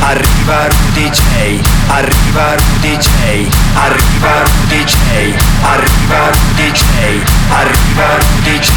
Arriva Rudy J. Arriva Rudy J. Arriva Rudy J. Arriva Rudy J. Arriva Rudy J.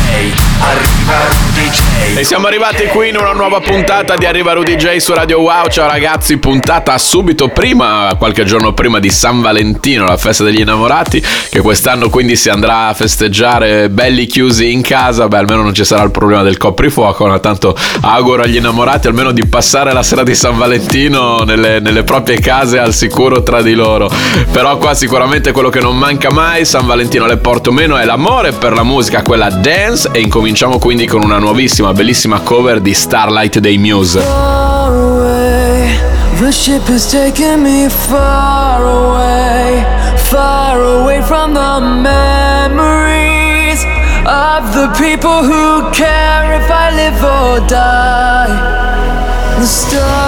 Arriva Rudy J. E siamo arrivati qui in una nuova puntata di Arriva Rudy J su Radio Wow. Ciao ragazzi, puntata subito prima, qualche giorno prima di San Valentino, la festa degli innamorati, che quest'anno quindi si andrà a festeggiare belli chiusi in casa. Beh, almeno non ci sarà il problema del coprifuoco, ma tanto auguro agli innamorati almeno di passare la sera di San Valentino nelle, nelle proprie case al sicuro tra di loro. Però qua sicuramente quello che non manca mai, San Valentino le porto meno, è l'amore per la musica, quella dance. E incominciamo quindi con una nuovissima, bellissima cover di Starlight dei Muse. The ship is taking me far away, far away from the memories of the people who care if I live or die. The starlight,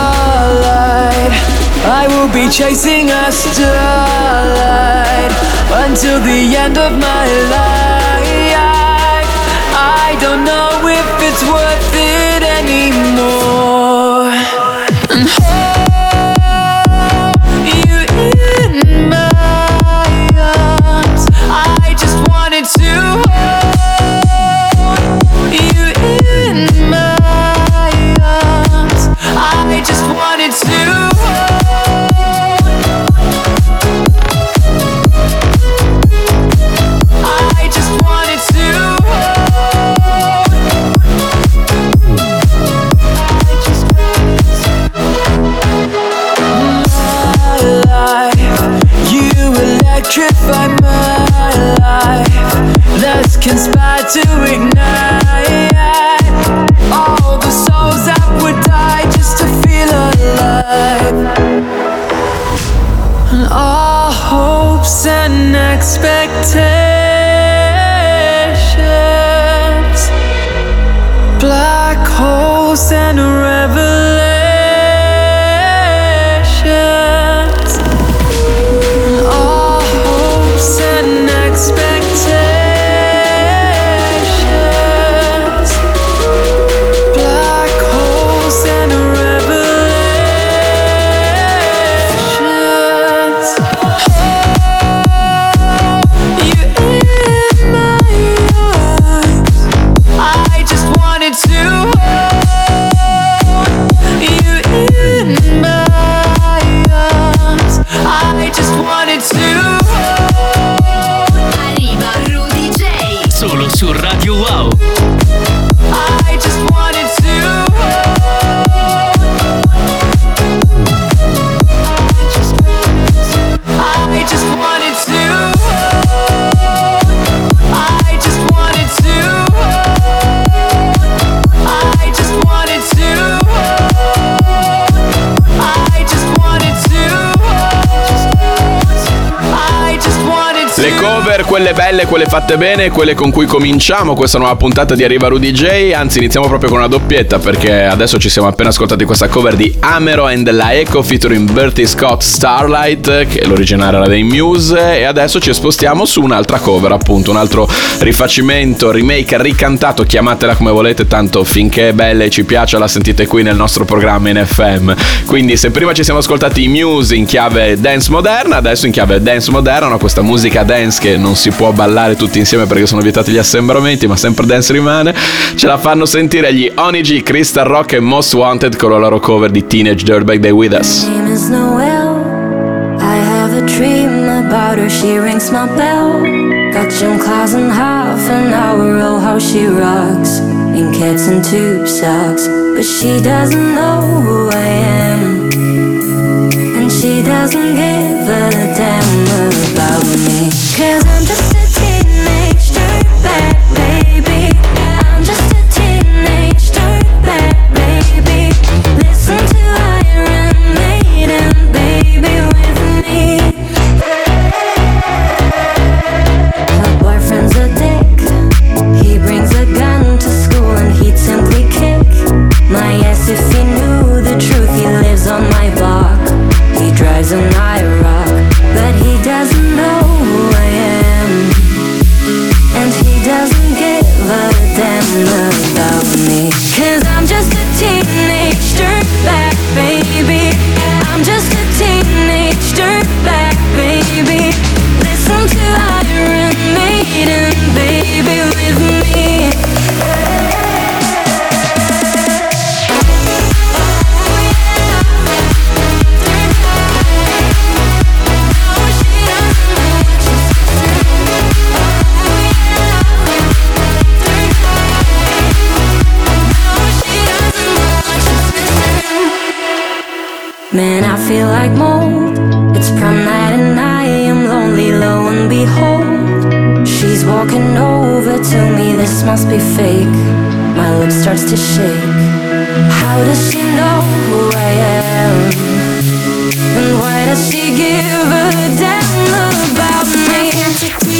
I will be chasing a starlight until the end of my life. I don't know su Radio quelle belle, quelle fatte bene, quelle con cui cominciamo questa nuova puntata di Arriva Rudy J. Anzi, iniziamo proprio con una doppietta perché adesso ci siamo appena ascoltati questa cover di Amero and la Echo featuring Bertie Scott Starlight, che l'originale era dei Muse, e adesso ci spostiamo su un'altra cover, appunto, un altro rifacimento, remake, ricantato, chiamatela come volete, tanto finché è bella e ci piace la sentite qui nel nostro programma in FM. Quindi se prima ci siamo ascoltati i Muse in chiave dance moderna, adesso in chiave dance moderna, questa musica dance che non si può ballare tutti insieme perché sono vietati gli assembramenti, ma sempre dance rimane, ce la fanno sentire gli Onigi, Crystal Rock e Most Wanted con la loro cover di Teenage Dirtbag Day With Us. Got gym claws and half an hour, oh how she rocks. In cats and tube socks, but she doesn't know who I am. And she doesn't give a damn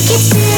Take it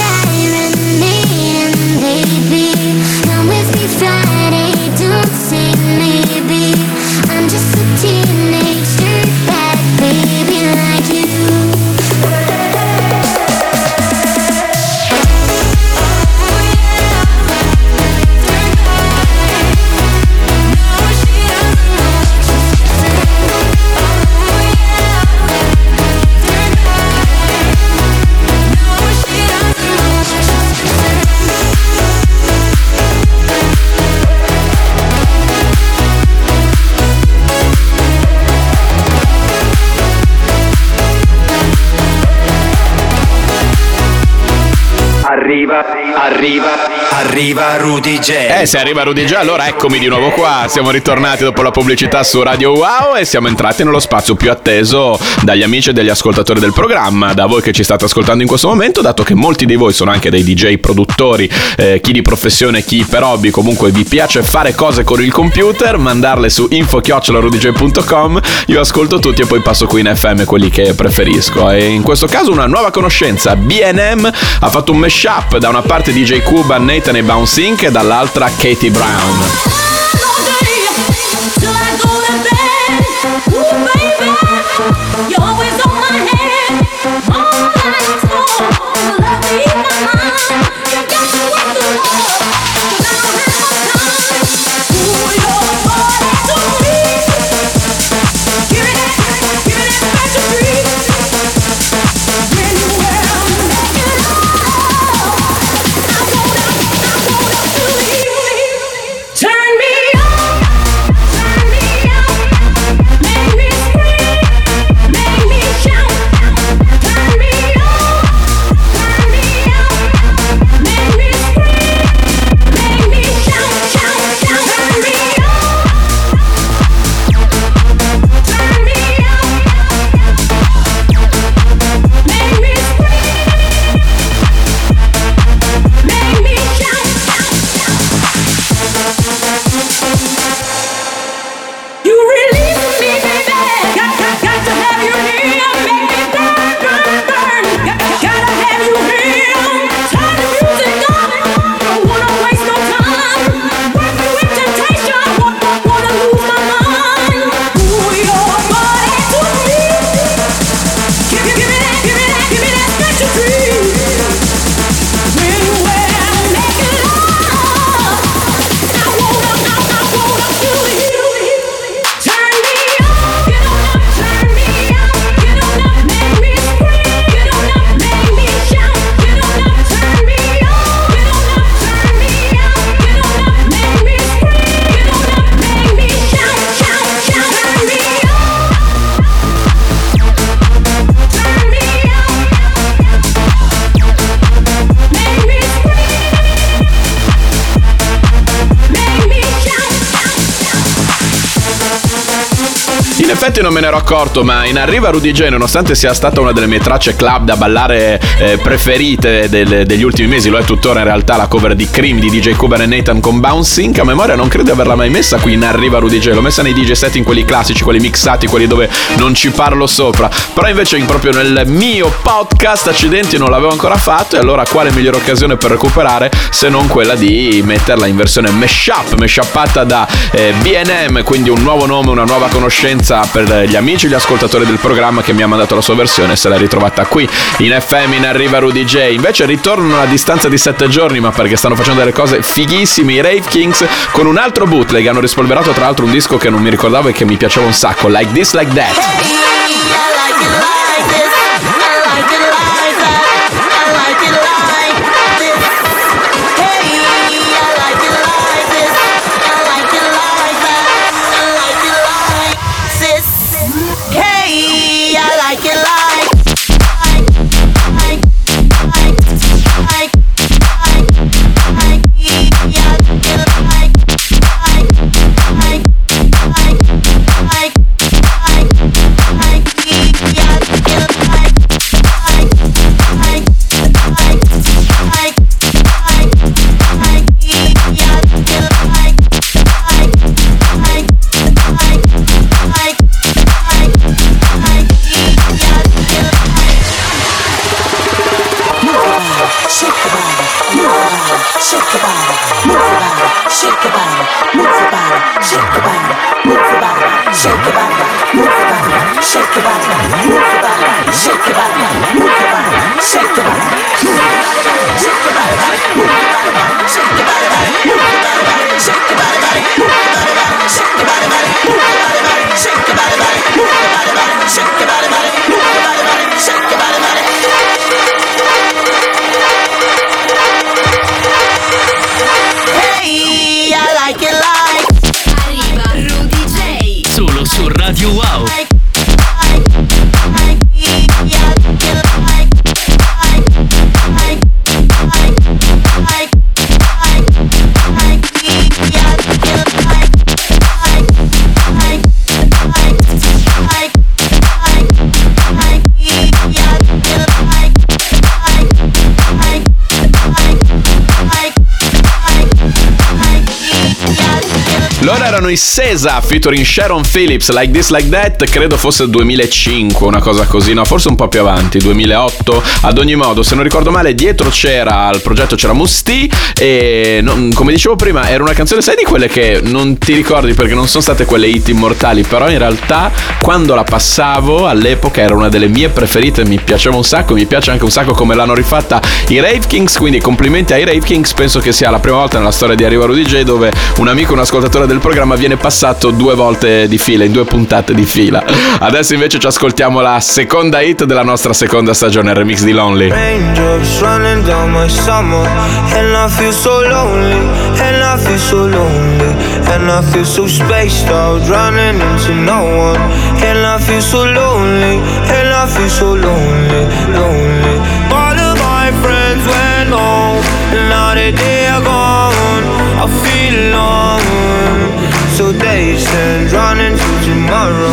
arriva Rudy J. Eh, se arriva Rudy J, allora eccomi di nuovo qua. Siamo ritornati dopo la pubblicità su Radio Wow e siamo entrati nello spazio più atteso dagli amici e dagli ascoltatori del programma, da voi che ci state ascoltando in questo momento, dato che molti di voi sono anche dei DJ produttori, eh, chi di professione, chi per hobby, comunque vi piace fare cose con il computer, mandarle su info-rudj.com, io ascolto tutti e poi passo qui in FM quelli che preferisco. E in questo caso una nuova conoscenza, BNM ha fatto un mashup da una parte DJ Cuba, Nathan e Bounce Inc. e dall'altra Katie Brown. Effetti non me ne ero accorto, ma in arriva Rudy J, nonostante sia stata una delle mie tracce club da ballare eh, preferite del- degli ultimi mesi, lo è tuttora in realtà la cover di Cream di DJ Cuban e Nathan con Bouncing. A memoria non credo di averla mai messa qui in arriva Rudy J, l'ho messa nei DJ setting quelli classici, quelli mixati, quelli dove non ci parlo sopra. Però invece in- proprio nel mio podcast accidenti non l'avevo ancora fatto e allora quale migliore occasione per recuperare se non quella di metterla in versione mashup, mashuppata da eh, BNM, quindi un nuovo nome, una nuova conoscenza per gli amici e gli ascoltatori del programma che mi ha mandato la sua versione se l'è ritrovata qui in FM in arriva Rudy J. Invece ritornano a distanza di 7 giorni, ma perché stanno facendo delle cose fighissime i Rave Kings con un altro bootleg, hanno rispolverato tra l'altro un disco che non mi ricordavo e che mi piaceva un sacco, Like This Like That. Loro erano i Sesa featuring Sharon Phillips, Like This Like That, credo fosse 2005, una cosa così, no, forse un po' più avanti, 2008. Ad ogni modo, se non ricordo male, dietro c'era al progetto c'era Musti e non- come dicevo prima, era una canzone sai di quelle che non ti ricordi perché non sono state quelle hit immortali, però in realtà quando la passavo all'epoca era una delle mie preferite, mi piaceva un sacco, mi piace anche un sacco come l'hanno rifatta i Rave Kings, quindi complimenti ai Rave Kings, penso che sia la prima volta nella storia di Arriva Rudy J dove un amico, un ascoltatore del programma viene passato due volte di fila, in due puntate di fila. Adesso invece ci ascoltiamo la seconda hit della nostra seconda stagione, il remix di Lonely. Now that they are gone, I feel alone tomorrow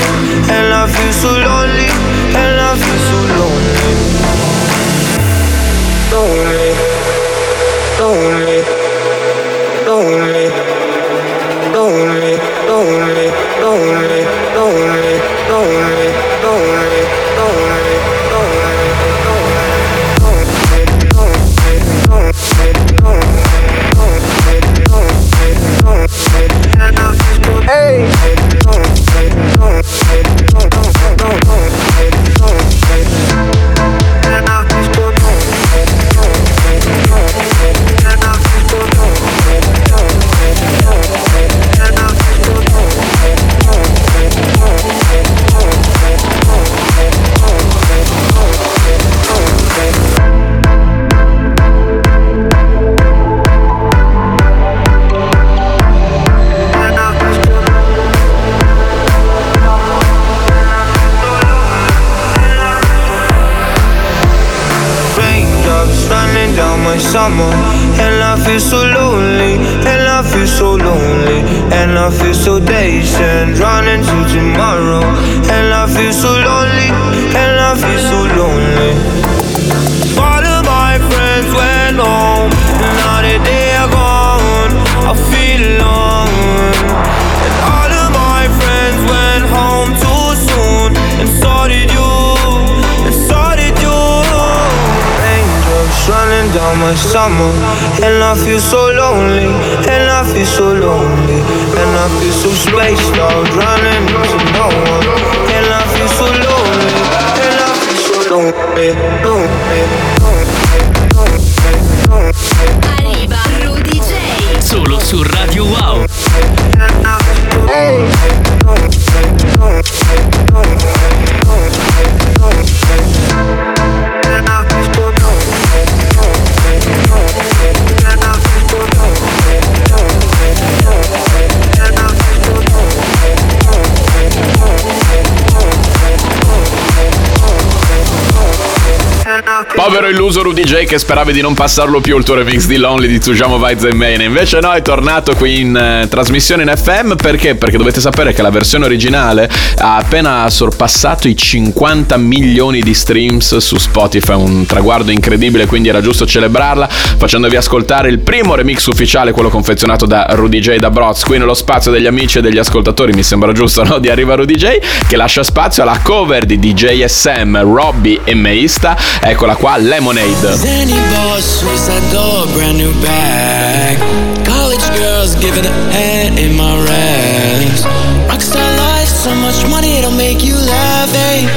Povero illuso Rudy J che speravi di non passarlo più il tuo remix di Lonely di Tsujamo Vibes and Main. Invece no, è tornato qui in eh, trasmissione in FM perché? Perché dovete sapere che la versione originale ha appena sorpassato i 50 milioni di streams su Spotify, un traguardo incredibile, quindi era giusto celebrarla facendovi ascoltare il primo remix ufficiale, quello confezionato da Rudy J da Broz, qui nello spazio degli amici e degli ascoltatori, mi sembra giusto, no? Di Arriva Rudy J che lascia spazio alla cover di DJ SM, Robbie e Meista. Eccola qua, Lemonade. Any boss suicide door, brand new bag. College girls giving a hand in my raps. Rockstar life, so much money it'll make you laugh. Hey,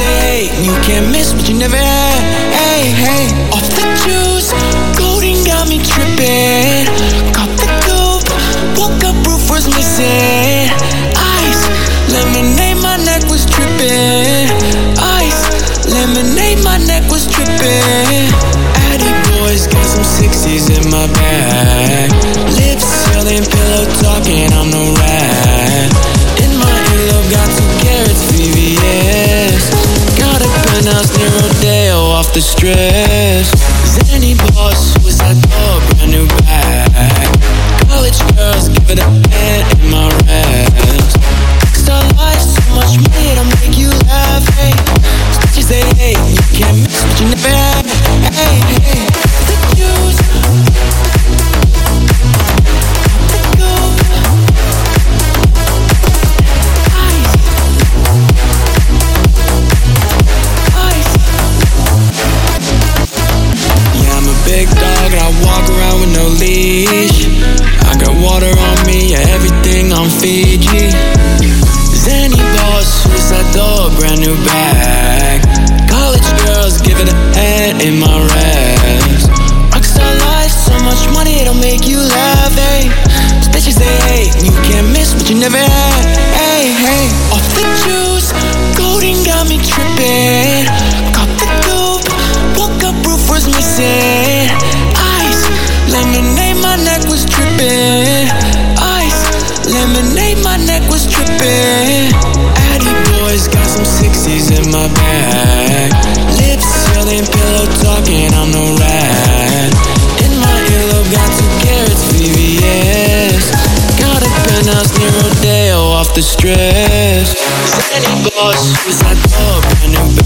they hate, you can't miss what you never had. Hey, hey, off the juice, golden got me tripping. Caught the coupe, woke up, roof was missing. my bad the stress. Sending boss was like, oh,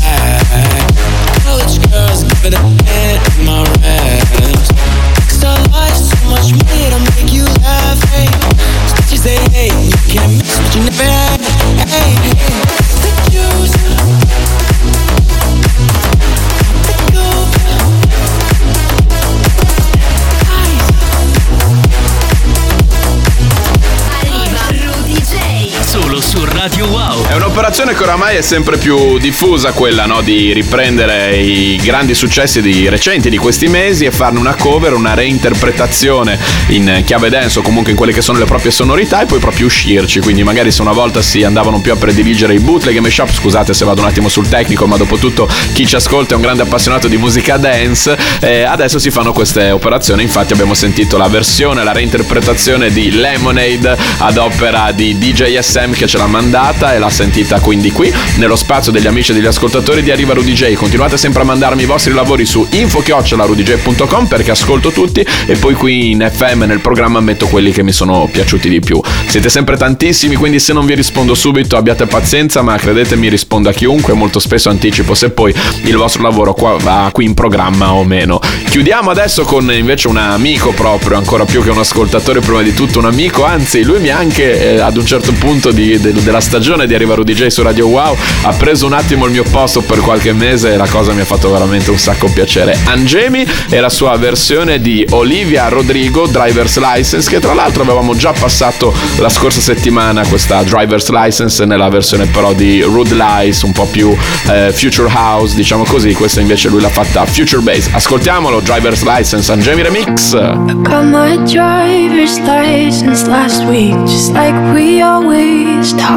Un'operazione che oramai è sempre più diffusa, quella no, di riprendere i grandi successi di recenti di questi mesi e farne una cover, una reinterpretazione in chiave dance o comunque in quelle che sono le proprie sonorità e poi proprio uscirci. Quindi magari se una volta si andavano più a prediligere i bootleg e mashup, scusate se vado un attimo sul tecnico, ma dopo tutto chi ci ascolta è un grande appassionato di musica dance, eh, adesso si fanno queste operazioni. Infatti abbiamo sentito la versione, la reinterpretazione di Lemonade ad opera di DJ SM che ce l'ha mandata e l'ha sentita quindi qui nello spazio degli amici e degli ascoltatori di Arriva Rudy J. Continuate sempre a mandarmi i vostri lavori su info-rudj.com perché ascolto tutti e poi qui in FM nel programma metto quelli che mi sono piaciuti di più. Siete sempre tantissimi, quindi se non vi rispondo subito abbiate pazienza, ma credetemi rispondo a chiunque, molto spesso anticipo se poi il vostro lavoro qua va qui in programma o meno. Chiudiamo adesso con invece un amico proprio, ancora più che un ascoltatore, prima di tutto un amico, anzi lui mi ha anche eh, ad un certo punto di- de- della stagione di Arriva Rudy J su Radio Wow ha preso un attimo il mio posto per qualche mese e la cosa mi ha fatto veramente un sacco piacere. Angemi e la sua versione di Olivia Rodrigo Driver's License che tra l'altro avevamo già passato la scorsa settimana questa Driver's License nella versione però di Rude Lies un po' più eh, Future House diciamo così. Questa invece lui l'ha fatta Future Bass ascoltiamolo Driver's License Angemi Remix.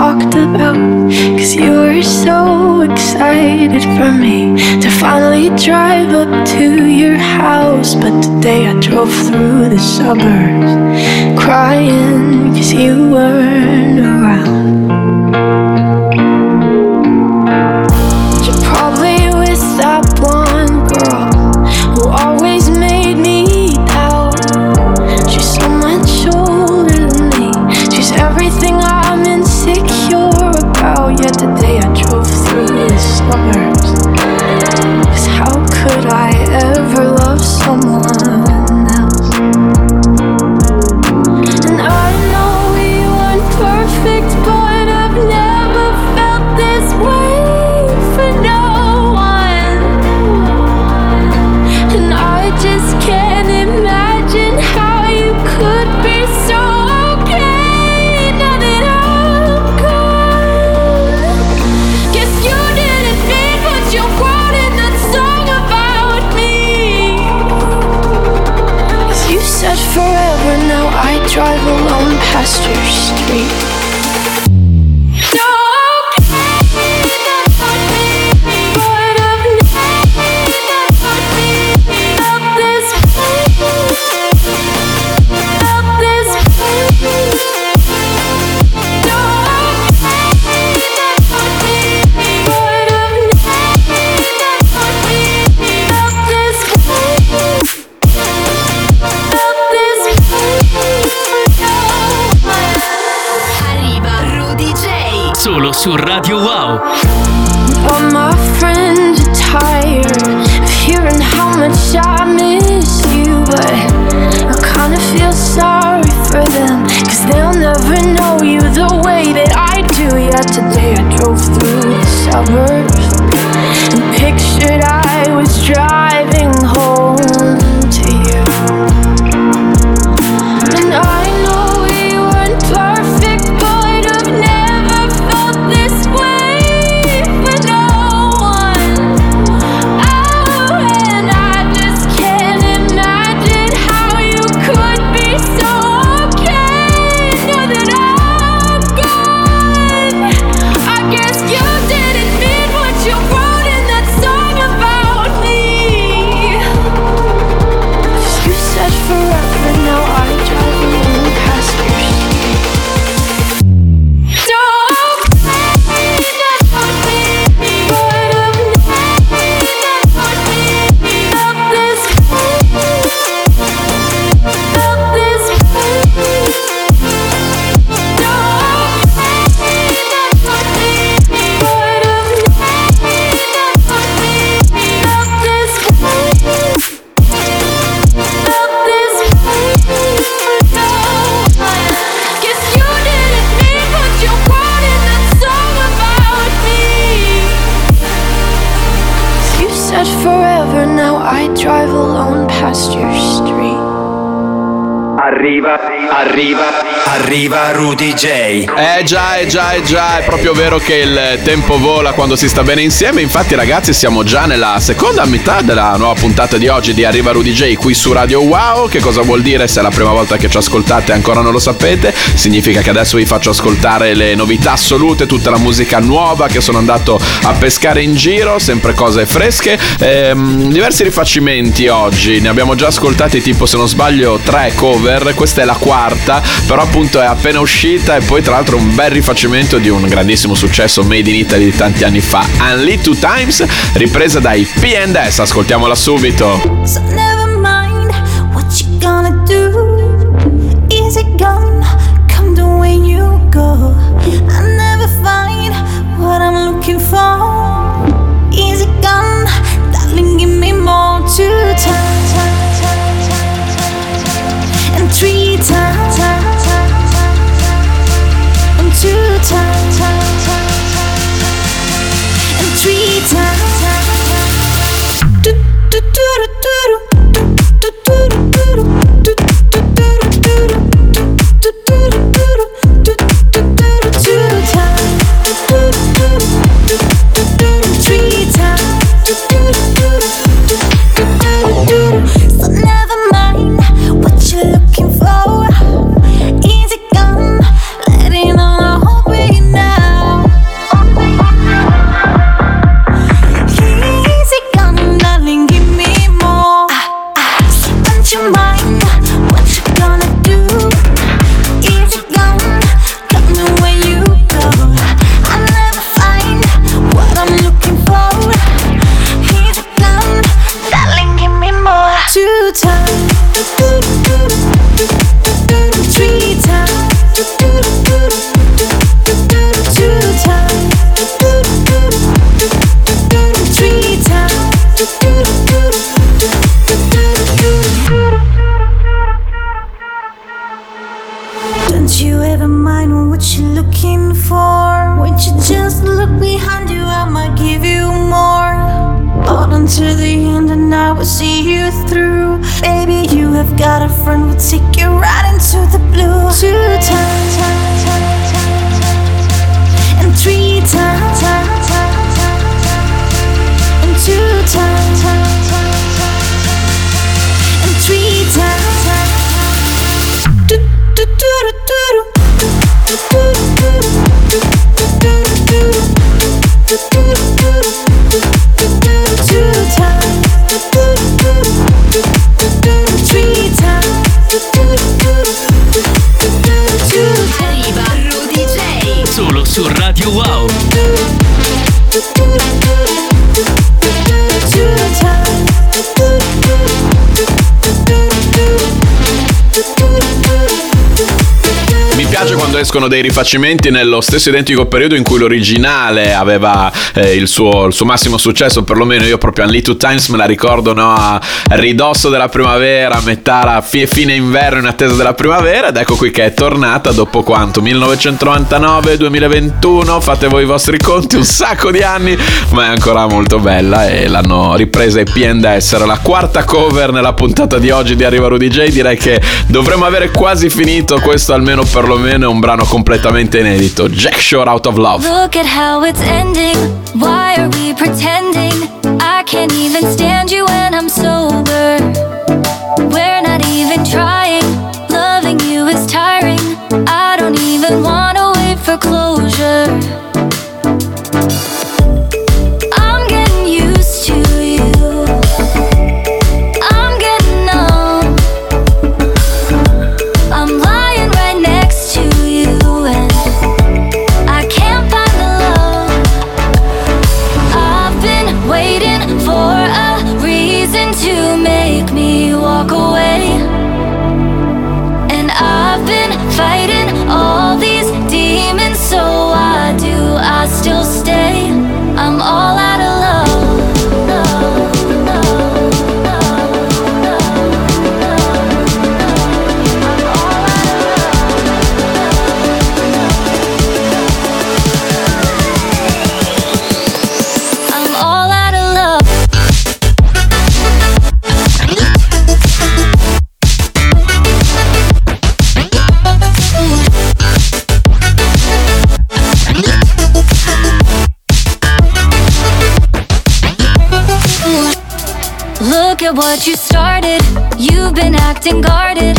Got Cause you were so excited for me to finally drive up to your house. But today I drove through the suburbs crying cause you weren't around. Già, eh già, eh già, è proprio vero che il tempo vola quando si sta bene insieme. Infatti, ragazzi, siamo già nella seconda metà della nuova puntata di oggi di Arriva Rudy J qui su Radio Wow. Che cosa vuol dire? Se è la prima volta che ci ascoltate e ancora non lo sapete, significa che adesso vi faccio ascoltare le novità assolute, tutta la musica nuova che sono andato a pescare in giro, sempre cose fresche. Ehm, diversi rifacimenti oggi, ne abbiamo già ascoltati tipo, se non sbaglio, tre cover. Questa è la quarta, però appunto è appena uscita e poi tra l'altro un bel rifacimento di un grandissimo successo made in Italy di tanti anni fa. Unlit Two Times, ripresa dai P&S, ascoltiamola subito. So never mind what you gonna do. Is it gonna come the way you go? I never find what I'm looking for. Is it gonna, darling, give me more two times and three times two times and three times. a friend take you right into the blue. Two times, and three times, and two times, and three times. Do do do do do do do do do do do do do do do do do do. su Radio Wow. Quando escono dei rifacimenti nello stesso identico periodo in cui l'originale aveva eh, il, suo, il suo massimo successo, perlomeno io proprio Unleash Two Times me la ricordo no, a ridosso della primavera, metà fine inverno in attesa della primavera ed ecco qui che è tornata dopo quanto? 1999, 2021, fate voi i vostri conti, un sacco di anni, ma è ancora molto bella e l'hanno ripresa i P&S, era la quarta cover nella puntata di oggi di Arriva Rudy J, direi che dovremmo avere quasi finito, questo almeno perlomeno è un brano completamente inedito, Jack Shore Out of Love. Look at how it's ending. Why are we pretending? I can't even stand you when I'm sober. We're not even trying. What you started. You've been acting guarded.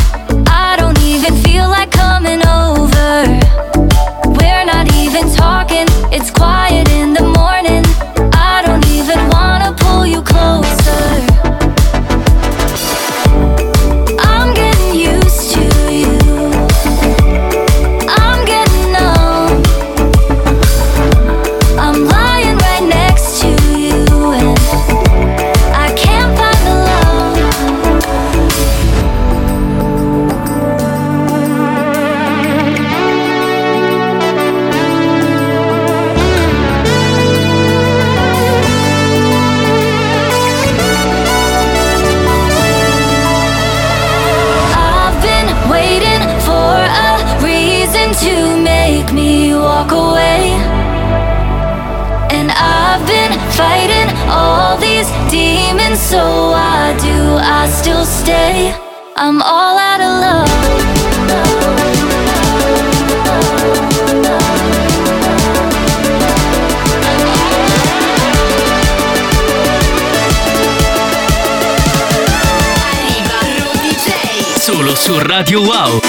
Solo su Radio Wow.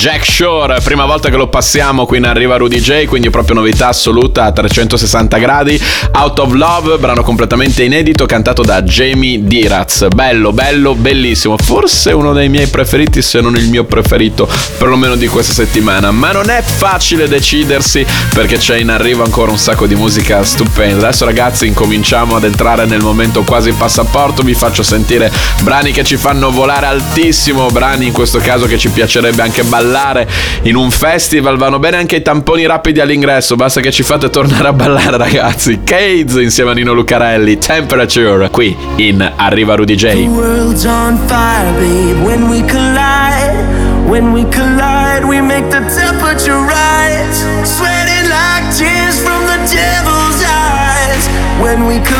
Jack Shore, prima volta che lo passiamo qui in Arriva Rudy J, quindi proprio novità assoluta a 360 gradi. Out of Love, brano completamente inedito, cantato da Jamie Diraz. Bello, bello, bellissimo. Forse uno dei miei preferiti, se non il mio preferito, perlomeno di questa settimana. Ma non è facile decidersi perché c'è in arrivo ancora un sacco di musica stupenda. Adesso ragazzi incominciamo ad entrare nel momento quasi passaporto, vi faccio sentire brani che ci fanno volare altissimo, brani in questo caso che ci piacerebbe anche ballare in un festival, vanno bene anche i tamponi rapidi all'ingresso, basta che ci fate tornare a ballare ragazzi. Cades insieme a Nino Lucarelli, Temperature, qui in Arriva Rudy J. when we collide, we make the temperature rise. Sweating like tears from the devil's eyes. When we collide,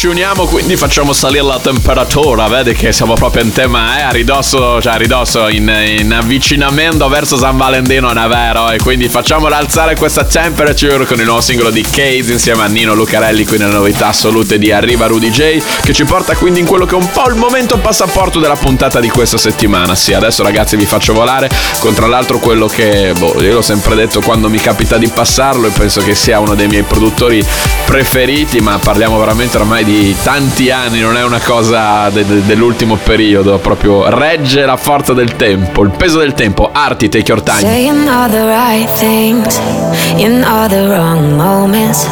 ci uniamo quindi facciamo salire la temperatura, vedi che siamo proprio in tema, eh, a ridosso, cioè a ridosso, in, in avvicinamento verso San Valentino, non è? E quindi facciamo alzare questa temperature con il nuovo singolo di Case insieme a Nino Lucarelli, qui nelle novità assolute di Arriva Rudy J, che ci porta quindi in quello che è un po' il momento passaporto della puntata di questa settimana. Sì, adesso ragazzi vi faccio volare con tra l'altro quello che, boh, io l'ho sempre detto quando mi capita di passarlo e penso che sia uno dei miei produttori preferiti, ma parliamo veramente ormai di tanti anni, non è una cosa de- de- dell'ultimo periodo, proprio regge la forza del tempo, il peso del tempo. Arti, take your time. Saying all the right things in all the wrong moments.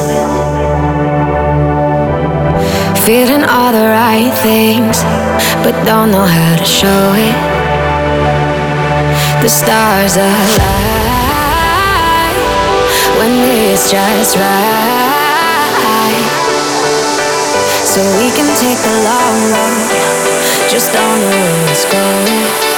Feeling all the right things, but don't know how to show it. The stars align when it's just right. So we can take the long road, just don't know where it's going.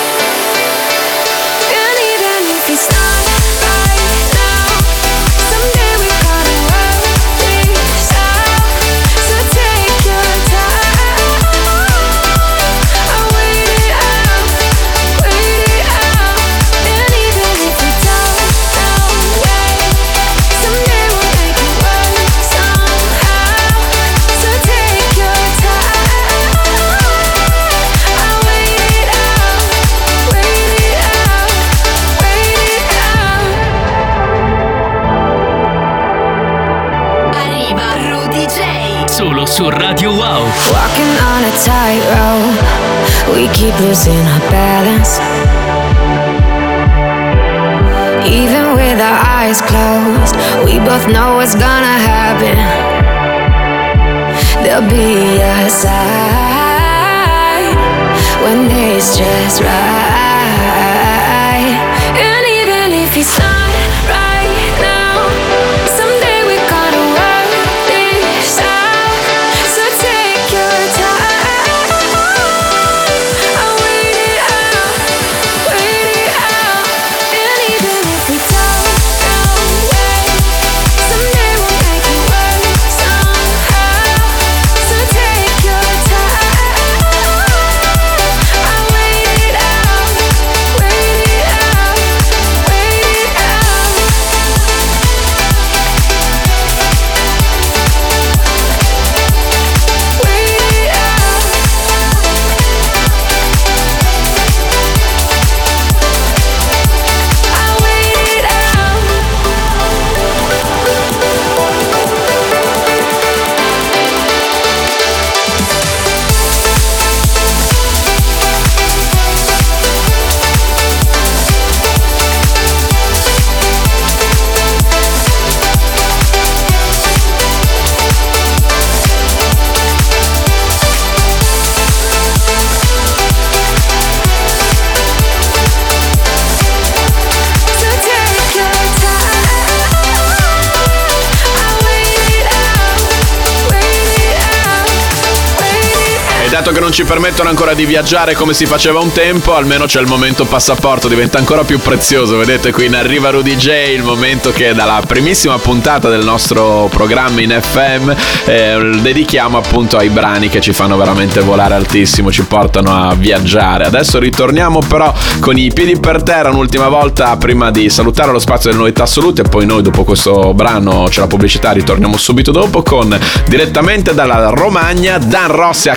Su Radio Wow. Walking on a tightrope, we keep losing our balance. Even with our eyes closed, we both know what's gonna happen. There'll be a sign when it's just right. Dato che non ci permettono ancora di viaggiare come si faceva un tempo, almeno c'è il momento passaporto, diventa ancora più prezioso. Vedete qui in arriva Rudy J, il momento che dalla primissima puntata del nostro programma in FM eh, dedichiamo appunto ai brani che ci fanno veramente volare altissimo, ci portano a viaggiare. Adesso ritorniamo però con i piedi per terra un'ultima volta prima di salutare lo spazio delle novità assolute e poi noi dopo questo brano c'è la pubblicità, ritorniamo subito dopo con direttamente dalla Romagna Dan Rossi a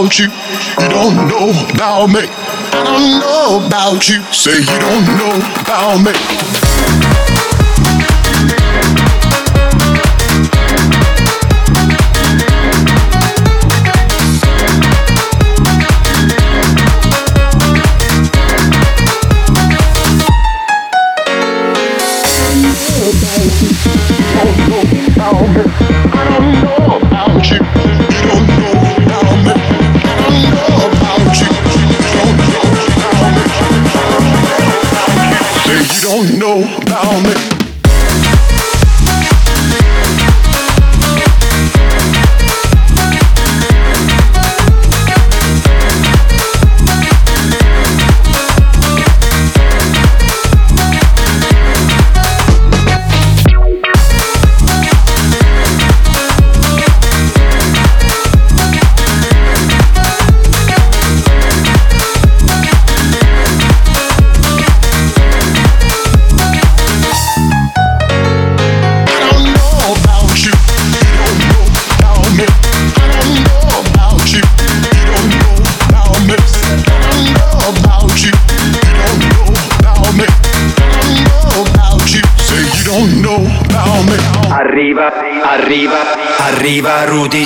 about you. You don't know about me. I don't know about you. Say you don't know about me.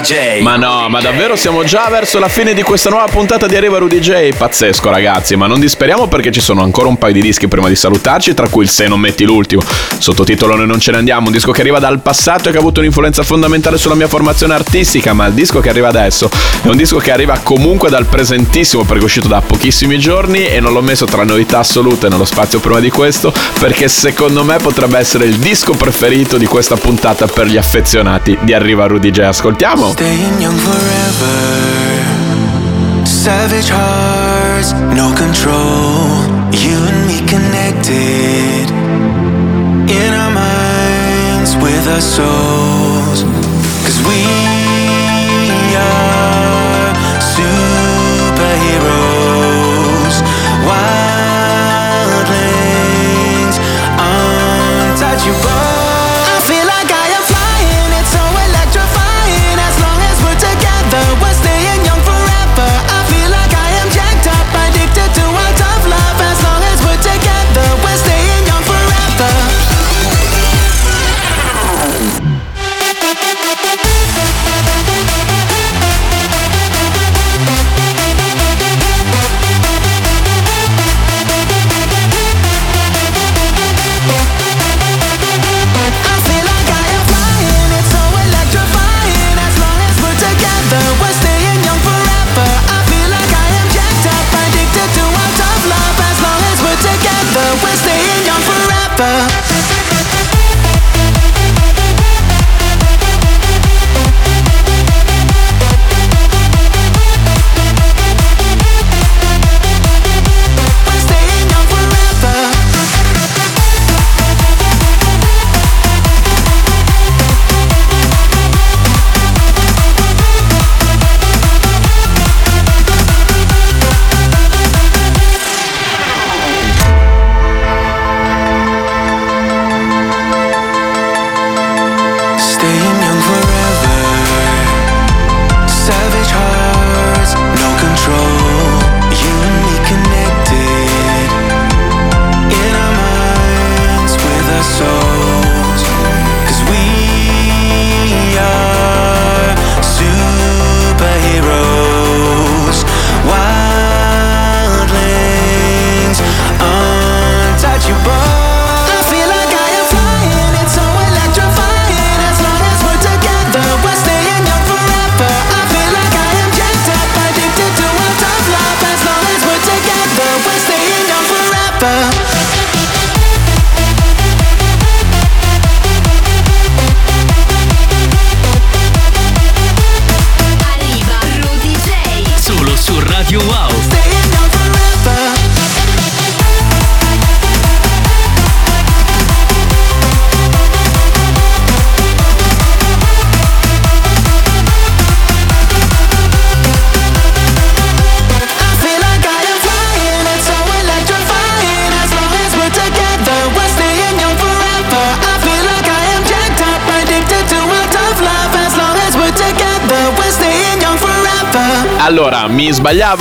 Arriva Rudy J. Ma davvero siamo già verso la fine di questa nuova puntata di Arriva Rudy J? Pazzesco ragazzi, ma non disperiamo perché ci sono ancora un paio di dischi prima di salutarci, tra cui il Se non metti l'ultimo. Sottotitolo Noi non ce ne andiamo, un disco che arriva dal passato e che ha avuto un'influenza fondamentale sulla mia formazione artistica, ma il disco che arriva adesso è un disco che arriva comunque dal presentissimo perché è uscito da pochissimi giorni e non l'ho messo tra novità assolute nello spazio prima di questo perché secondo me potrebbe essere il disco preferito di questa puntata per gli affezionati di Arriva Rudy J. Ascoltiamo. Staying young forever. Savage hearts, no control. You and me connected. In our minds, with our souls.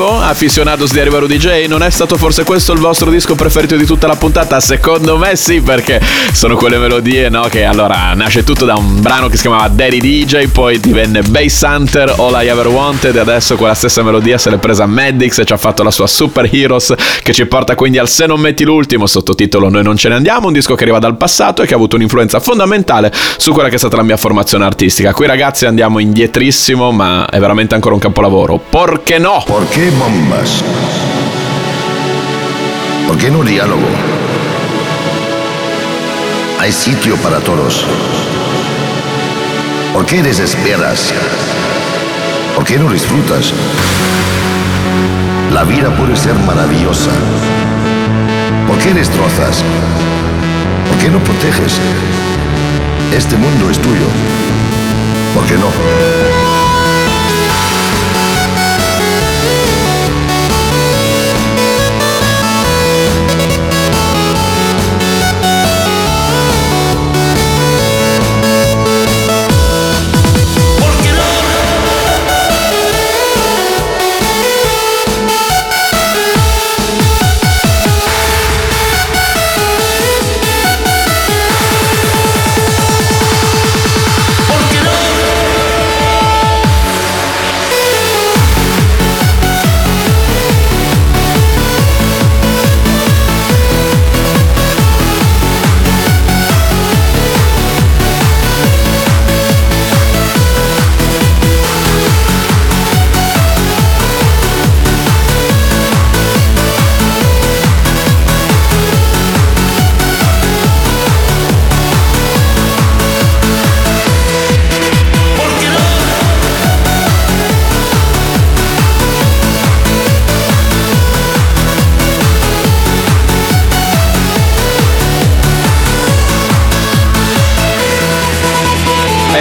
México. Aficionados di Arriva Rudy J? Non è stato forse questo il vostro disco preferito di tutta la puntata? Secondo me sì, perché sono quelle melodie, no? Che allora nasce tutto da un brano che si chiamava Daddy DJ, poi divenne Bass Hunter, All I Ever Wanted, e adesso quella stessa melodia se l'è presa Maddox e ci ha fatto la sua Super Heroes, che ci porta quindi al Se non metti l'ultimo, sottotitolo Noi non ce ne andiamo, un disco che arriva dal passato e che ha avuto un'influenza fondamentale su quella che è stata la mia formazione artistica. Qui ragazzi andiamo indietrissimo, ma è veramente ancora un capolavoro. Perché no? ¿Por qué ¿Por qué no diálogo? Hay sitio para todos. ¿Por qué desesperas? ¿Por qué no disfrutas? La vida puede ser maravillosa. ¿Por qué destrozas? ¿Por qué no proteges? Este mundo es tuyo. ¿Por qué no?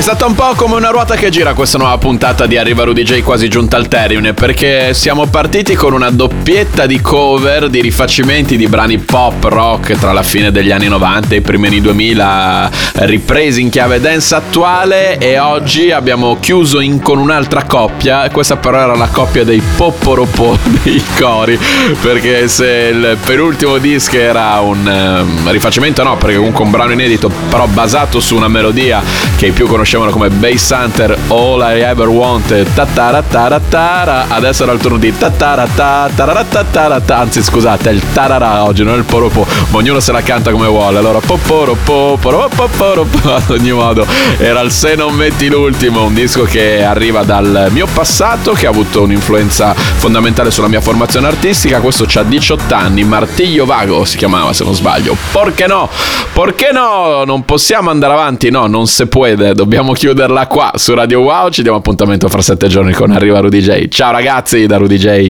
Stata un po' come una ruota che gira questa nuova puntata di Arriva Rudy J quasi giunta al termine perché siamo partiti con una doppietta di cover, di rifacimenti di brani pop rock tra la fine degli anni 90 e i primi anni 2000 ripresi in chiave dance attuale e oggi abbiamo chiuso in- con un'altra coppia, questa però era la coppia dei popporopò dei cori perché se il penultimo disco era un ehm, rifacimento no perché comunque un brano inedito però basato su una melodia che i più conoscevano come Bass Hunter All I Ever Wanted. Tataratatara adesso era il turno di tataratataratatara anzi scusate è il tarara oggi non è il poropo ma ognuno se la canta come vuole. Allora poporopo poropoporopo ad ogni modo. Era il Se non metti l'ultimo un disco che arriva dal mio passato che ha avuto un'influenza fondamentale sulla mia formazione artistica. Questo c'ha 18 anni. Martiglio Vago si chiamava se non sbaglio. Perché no perché no non possiamo andare avanti. No non si può dobbiamo chiuderla qua su Radio Wow. Ci diamo appuntamento fra sette giorni con Arriva Rudy J. Ciao ragazzi da Rudy J